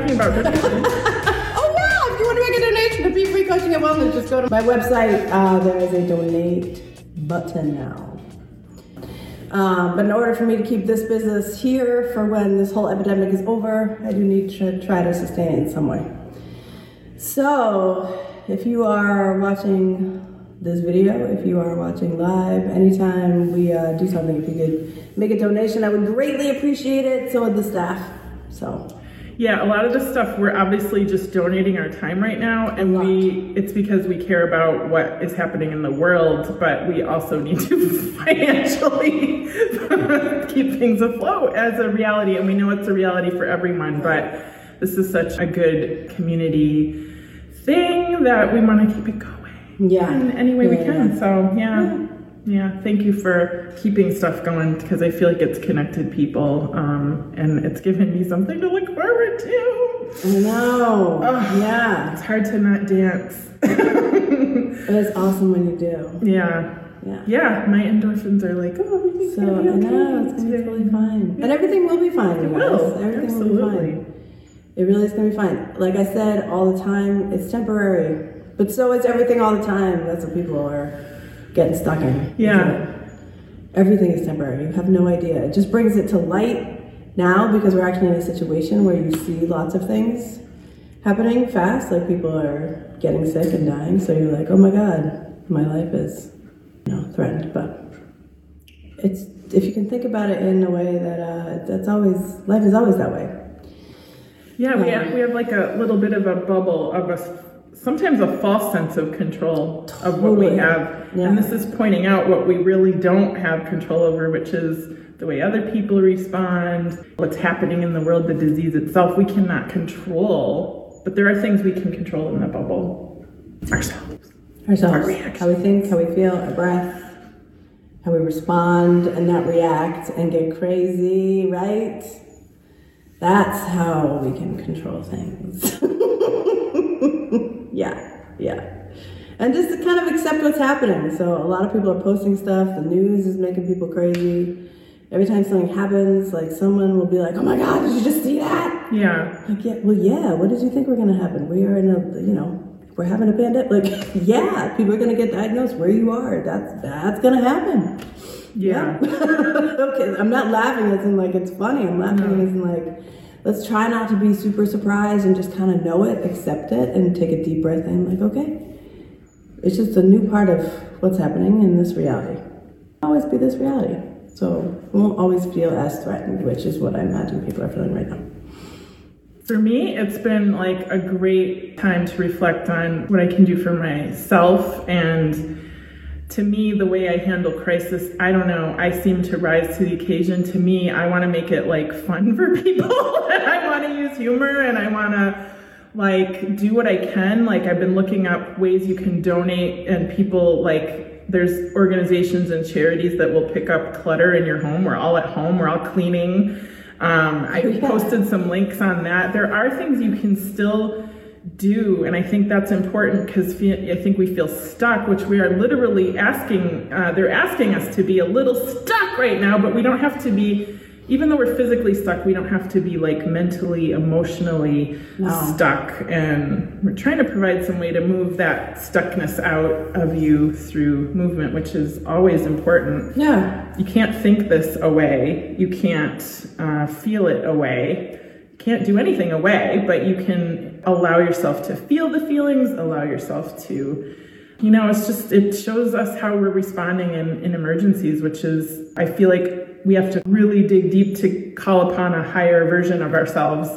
talking about. Oh if you want to make a donation to Be Free Coaching and Wellness, just go to my website. Uh, there is a donate button now. Um, but in order for me to keep this business here for when this whole epidemic is over, I do need to try to sustain in some way. So, if you are watching this video, if you are watching live, anytime we uh, do something, if you could make a donation, I would greatly appreciate it. So would the staff. So, Yeah, a lot of this stuff we're obviously just donating our time right now, and we it's because we care about what is happening in the world, but we also need to financially keep things afloat as a reality, and we know it's a reality for everyone. But this is such a good community thing that we want to keep it going yeah. in any way we can. yeah. So yeah. Yeah, thank you for keeping stuff going because I feel like it's connected people um, and it's given me something to look forward to. I know. Ugh. Yeah. It's hard to not dance. But it's awesome when you do. yeah. Yeah. Yeah, my endorphins are like, oh, everything's So gonna I be okay. know it's gonna be today." totally fine, and everything will be fine. It will, Everything will be absolutely. fine. It really is gonna be fine. Like I said all the time, it's temporary, but so is everything all the time. That's what people are getting stuck in. Yeah. Everything is temporary. You have no idea. It just brings it to light now because we're actually in a situation where you see lots of things happening fast. Like people are getting sick and dying. So you're like, oh my God, my life is, you know, threatened. But it's, if you can think about it in a way that, uh, that's always, life is always that way. Yeah, we Yeah. have, we have like a little bit of a bubble of a sometimes a false sense of control of what we have. Yeah. And this is pointing out what we really don't have control over, which is the way other people respond, what's happening in the world, the disease itself. We cannot control, but there are things we can control in the bubble ourselves. Ourselves. Our. How we think, how we feel, our breath, how we respond and not react and get crazy, right? That's how we can control things. yeah, yeah. And just to kind of accept what's happening. So a lot of people are posting stuff, the news is making people crazy. Every time something happens, like someone will be like, oh my God, did you just see that? Yeah. Like, yeah, well, yeah. What did you think were going to happen? We are in a, you know, we're having a pandemic. Like, yeah, people are going to get diagnosed where you are. That's that's going to happen. Yeah. okay, I'm not laughing as in like it's funny. I'm laughing as in like, let's try not to be super surprised and just kind of know it, accept it, and take a deep breath in. Like, okay, it's just a new part of what's happening in this reality. Always be this reality. So we won't always feel as threatened, which is what I imagine people are feeling right now. For me, it's been like a great time to reflect on what I can do for myself. And to me, the way I handle crisis, I don't know, I seem to rise to the occasion. To me, I want to make it like fun for people. and I want to use humor and I want to like do what I can. Like, I've been looking up ways you can donate, and people like, there's organizations and charities that will pick up clutter in your home. We're all at home, we're all cleaning. Um, I posted some links on that. There are things you can still do, and I think that's important because I think we feel stuck, which we are literally asking. Uh, they're asking us to be a little stuck right now, but we don't have to be. Even though we're physically stuck, we don't have to be like mentally, emotionally No. stuck. And we're trying to provide some way to move that stuckness out of you through movement, which is always important Yeah, you can't think this away. You can't uh, feel it away. You can't do anything away, but you can allow yourself to feel the feelings, allow yourself to, you know, it's just, it shows us how we're responding in, in emergencies, which is, I feel like we have to really dig deep to call upon a higher version of ourselves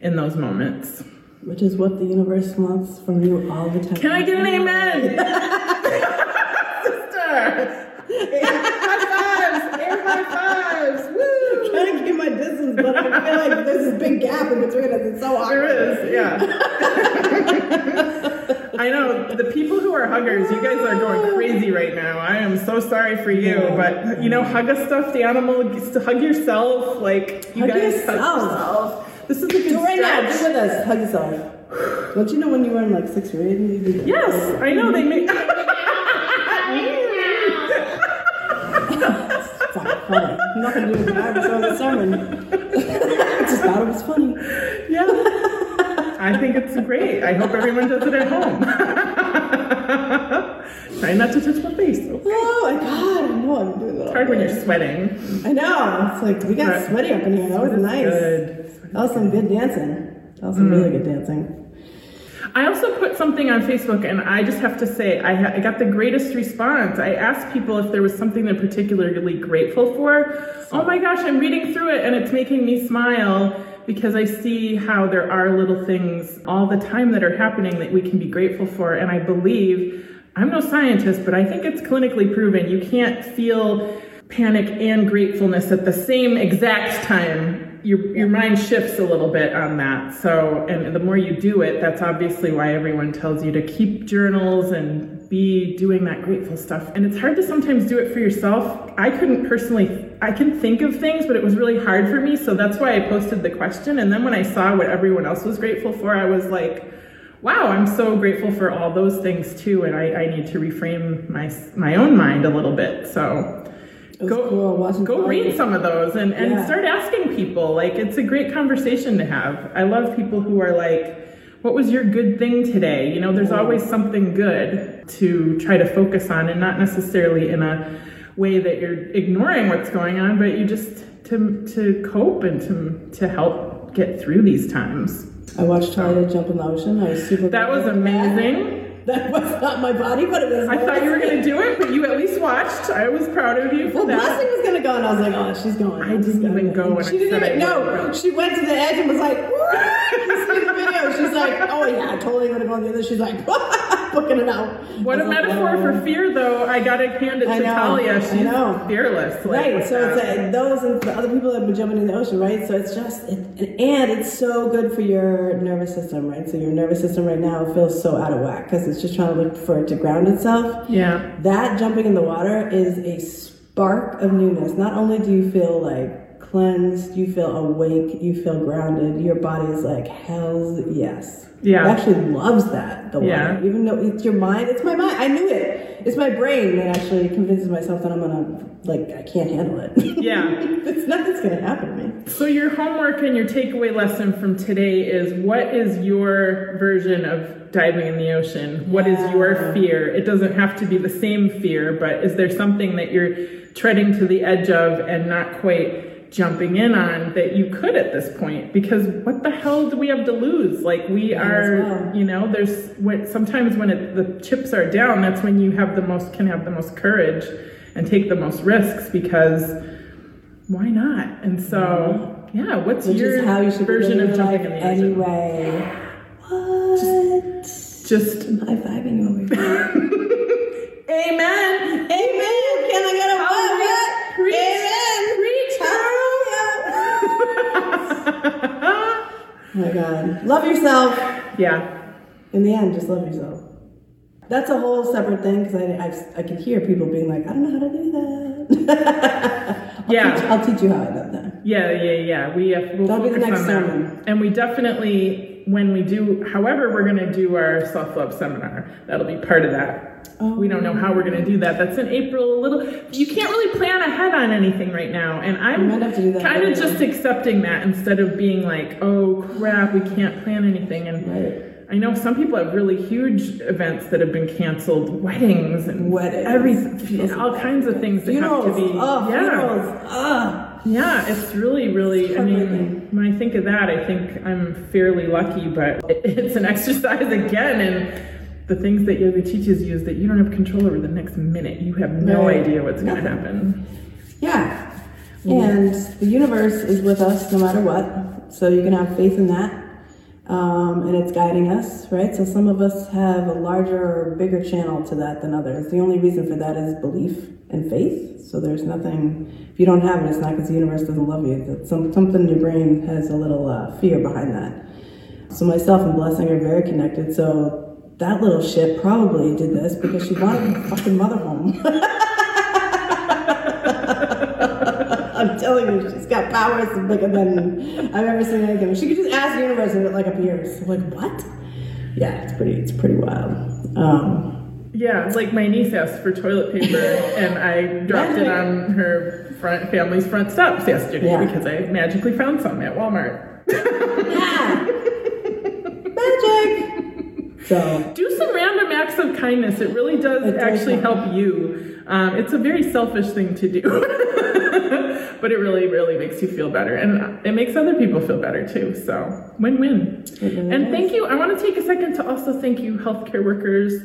in those moments. which is what the universe wants from you all the time. Can I get an amen? Sister! high fives! Air high fives! Woo! My distance, but I feel like there's this big gap in between us. It's so awkward. There is, yeah. I know the people who are huggers, you guys are going crazy right now. I am so sorry for you, but you know, hug a stuffed animal, hug yourself, like you Hug guys yourself. hug yourself. This is a good Do right now. Do with us. Hug yourself. Don't you know when you were in like sixth grade? You did? Yes, I know they make. It's not funny. I'm not gonna do it now. It's on the sermon. I just thought it was funny. yeah. I think it's great. I hope everyone does it at home. Try not to touch my face. Okay. Oh my god, I know I'm doing that. It's hard when you're sweating. I know. It's like we got sweaty up in here. That was nice. Good. That was some good dancing. That was some really mm. good dancing. I also put something on Facebook, and I just have to say, I, ha- I got the greatest response. I asked people if there was something they're particularly grateful for. Oh my gosh, I'm reading through it, and it's making me smile because I see how there are little things all the time that are happening that we can be grateful for. And I believe, I'm no scientist, but I think it's clinically proven you can't feel panic and gratefulness at the same exact time your, your mind shifts a little bit on that. So, and the more you do it, that's obviously why everyone tells you to keep journals and be doing that grateful stuff. And it's hard to sometimes do it for yourself. I couldn't personally, I can think of things, but it was really hard for me. So that's why I posted the question. And then when I saw what everyone else was grateful for, I was like, wow, I'm so grateful for all those things too. And I, I need to reframe my, my own mind a little bit. So, go cool go read some of those and, and Yeah. start asking people. Like it's a great conversation to have. I love people who are like what was your good thing today? You know there's always something good to try to focus on and not necessarily in a way that you're ignoring what's going on but you just to to cope and to to help get through these times. I watched Talia jump in the ocean. I was super. that was amazing That was not my body, but it was. i thought you were going to do it but you at least watched i was proud of you for Well, that Blessing was gonna go, and I was like, "Oh, she's going." I didn't even go She I didn't even. I No, she went to the edge and was like, "You see the video?" She's like, "Oh yeah, I totally gonna go on the other." She's like, "Booking it out." What a like, metaphor "Oh." for fear, though. I hand it I to Talia. She's know. fearless. like, Right, so it's that. uh, those and the other people that have been jumping in the ocean, right? So it's just, it, and it's so good for your nervous system, right? So your nervous system right now feels so out of whack because it's just trying to look for it to ground itself. yeah, That jumping in the water is a spark of newness. Not only do you feel like cleansed, you feel awake, you feel grounded, your body is like, hell's yes. Yeah. It actually loves that, the water. Yeah. Even though it's your mind, it's my mind. I knew it. It's my brain that actually convinces myself that I'm gonna, like, I can't handle it. yeah. it's nothing's gonna happen to me. So your homework and your takeaway lesson from today is: what is your version of diving in the ocean? What is your fear? It doesn't have to be the same fear, but is there something that you're treading to the edge of and not quite? Jumping in on that you could at this point because what the hell do we have to lose like we as are well. you know there's when sometimes when it, the chips are down that's when you have the most can have the most courage and take the most risks because why not and so mm-hmm. yeah what's Which your how you version of jumping in the anyway. What? just I'm high fiving over here. amen Amen. Can I get a Oh my God. Love yourself. yeah In the end, just love yourself. That's a whole separate thing because I, I, I can hear people being like, I don't know how to do that. I'll Yeah. Teach, I'll teach you how I do that. Yeah, yeah, yeah. We have, we'll That'll be the next sermon. And we definitely, when we do, however, we're going to do our self love seminar. That'll be part of that. Oh. We don't know how we're going to do that. That's in April. A little. You can't really plan ahead on anything right now, and I'm might have to do that kind of just accepting that instead of being like, "Oh crap, we can't plan anything." And Right. I know some people have really huge events that have been canceled, weddings and Weddings. everything, all kinds of things that Funerals. have to be. Oh, yeah. funerals. Ah. Yeah, it's really, really. I mean, when I think of that, I think I'm fairly lucky, but it's an exercise again. And the things that yoga teaches you is that you don't have control over the next minute. You have no Right. idea what's going to happen. Yeah. And the universe is with us no matter what. So you can have faith in that. Um, and it's guiding us, right? So some of us have a larger or bigger channel to that than others. The only reason for that is belief and faith. So there's nothing, if you don't have it, it's not because the universe doesn't love you. That some, something in your brain has a little uh, fear behind that. So myself and Blessing are very connected. So that little shit probably did this because she wanted a fucking mother home. I'm telling you, she's got powers bigger than I've ever seen anything. She could just ask the universe and it like appears. I'm like, what? Yeah, it's pretty, it's pretty wild. Um, Yeah, like my niece asked for toilet paper, and I dropped it on her front family's front steps yesterday Yeah. because I magically found some at Walmart. yeah. So do some random acts of kindness. It really does It does actually help. help you. Um, it's a very selfish thing to do, but it really, really makes you feel better, and it makes other people feel better too. So win-win. really And is. thank you. I want to take a second to also thank you, healthcare workers.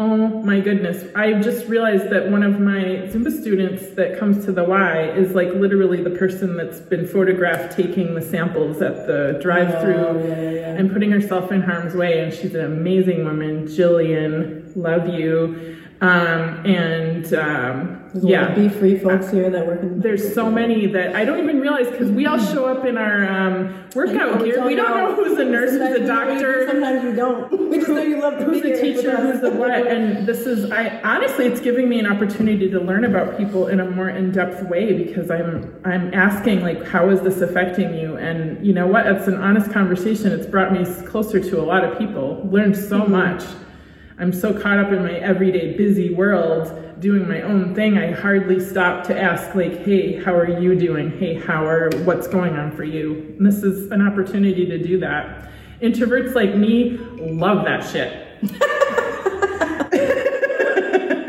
Oh my goodness. I just realized that one of my Zumba students that comes to the Y is like literally the person that's been photographed taking the samples at the drive through Oh, yeah, yeah, yeah. and putting herself in harm's way. And she's an amazing woman. Jillian, love you. Um, and um, There's yeah. be free folks here that work in There's so many that I don't even realize because we all show up in our um, workout gear. We don't know who's a nurse, who's a know you- doctor, Sometimes we don't. We just know you love to who's a teacher, who's a what. And this is, I honestly, it's giving me an opportunity to learn about people in a more in-depth way because I'm, I'm asking like, how is this affecting you? And you know what? It's an honest conversation. It's brought me closer to a lot of people. Learned so much. I'm so caught up in my everyday busy world doing my own thing. I hardly stop to ask like, "Hey, how are you doing? Hey, how are what's going on for you?" And this is an opportunity to do that. Introverts like me love that shit.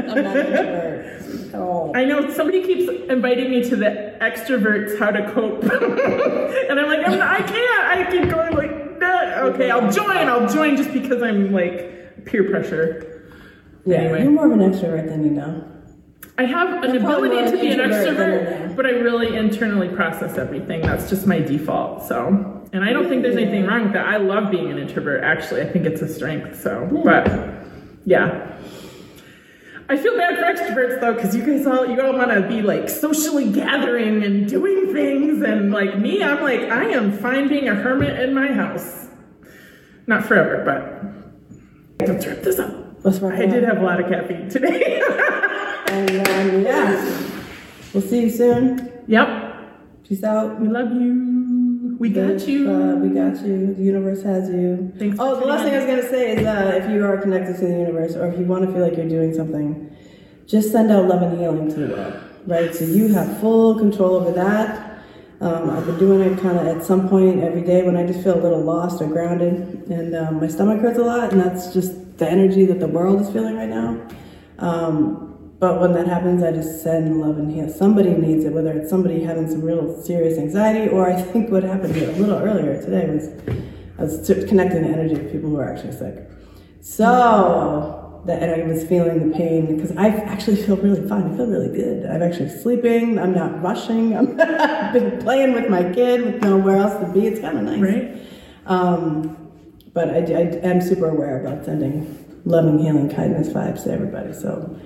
I'm not introvert at all. I know somebody keeps inviting me to the extroverts how to cope, and I'm like, I'm not, I can't. I keep going like, nah. okay, I'll join. I'll join just because I'm like peer pressure. Yeah, Anyway. you're more of an extrovert than you know. I have an You're ability to be an extrovert, but I really internally process everything. That's just my default. So, and I don't think there's anything wrong with that. I love being an introvert. Actually, I think it's a strength. So, but yeah. I feel bad for extroverts though, because you guys all you all want to be like socially gathering and doing things, and like me, I'm like I am fine being a hermit in my house. Not forever, but let's wrap this up. I did have a lot of caffeine today. And um, yeah, we'll see you soon. yep. Peace out. We love you. We got you. Uh, we got you. The universe has you. Thanks for oh, the last thing I was gonna say is uh, if you are connected to the universe, or if you want to feel like you're doing something, just send out love and healing to the world. Right. So you have full control over that. Um, I've been doing it kind of at some point every day when I just feel a little lost or grounded, and um, my stomach hurts a lot, and that's just the energy that the world is feeling right now. Um, but when that happens, I just send love and heal. Somebody needs it, whether it's somebody having some real serious anxiety, or I think what happened a little earlier today was I was connecting the energy of people who are actually sick. So that and I was feeling the pain because I actually feel really fine. I feel really good. I'm actually sleeping. I'm not rushing. I'm I've been playing with my kid with nowhere else to be. It's kind of nice. Right? Um, but I, I am super aware about sending loving, healing, kindness vibes to everybody. So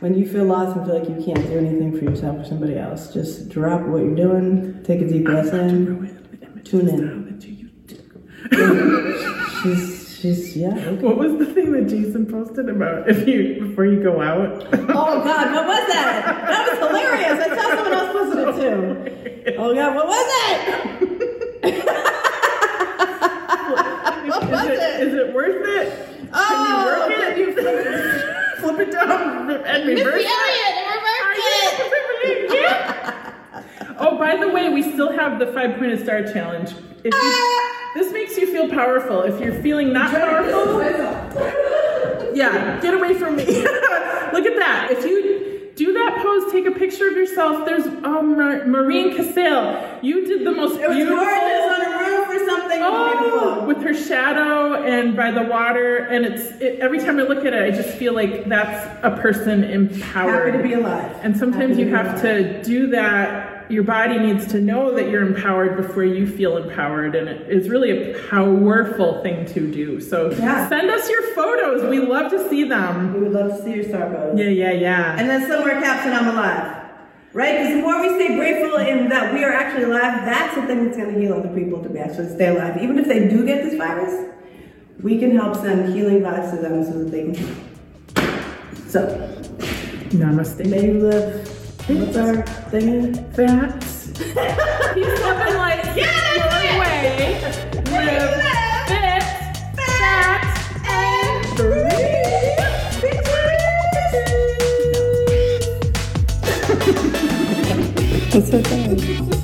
when you feel lost and feel like you can't do anything for yourself or somebody else, just drop what you're doing, take a deep breath in. Tune in. She's, she's, yeah. What was the thing that Jason posted about if you before you go out? Oh God, what was that? That was hilarious. I saw someone else posted it too. Oh God, what was it? what was is, it, it? is it worth it? Oh, Can you work oh. it? Flip it down and reverse it. Yeah. Oh, by the way, we still have the five pointed star challenge. If you, uh, this makes you feel powerful. If you're feeling not powerful, yeah, get away from me. Look at that. If you do that pose, take a picture of yourself. There's um, Mar- Maureen Cassell. You did the most It was beautiful. gorgeous on a roof or something. Oh, beautiful. with her shadow and by the water, and it's it, every time I look at it, I just feel like that's a person empowered. Happy to be alive. And sometimes Happy you have alive. to do that. Your body needs to know that you're empowered before you feel empowered, and it is really a powerful thing to do. So Yeah. send us your photos. We love to see them. We would love to see your star pose. Yeah, yeah, yeah. And then somewhere caption I'm alive. Right? Because the more we stay grateful in that we are actually alive, that's the thing that's going to heal other people to be actually stay alive. Even if they do get this virus, we can help send healing vibes to them so that they can. So, Namaste. may you live. What's our thing? Facts. He's living like yeah, that's your way. Live fit, fat, and free. That's okay.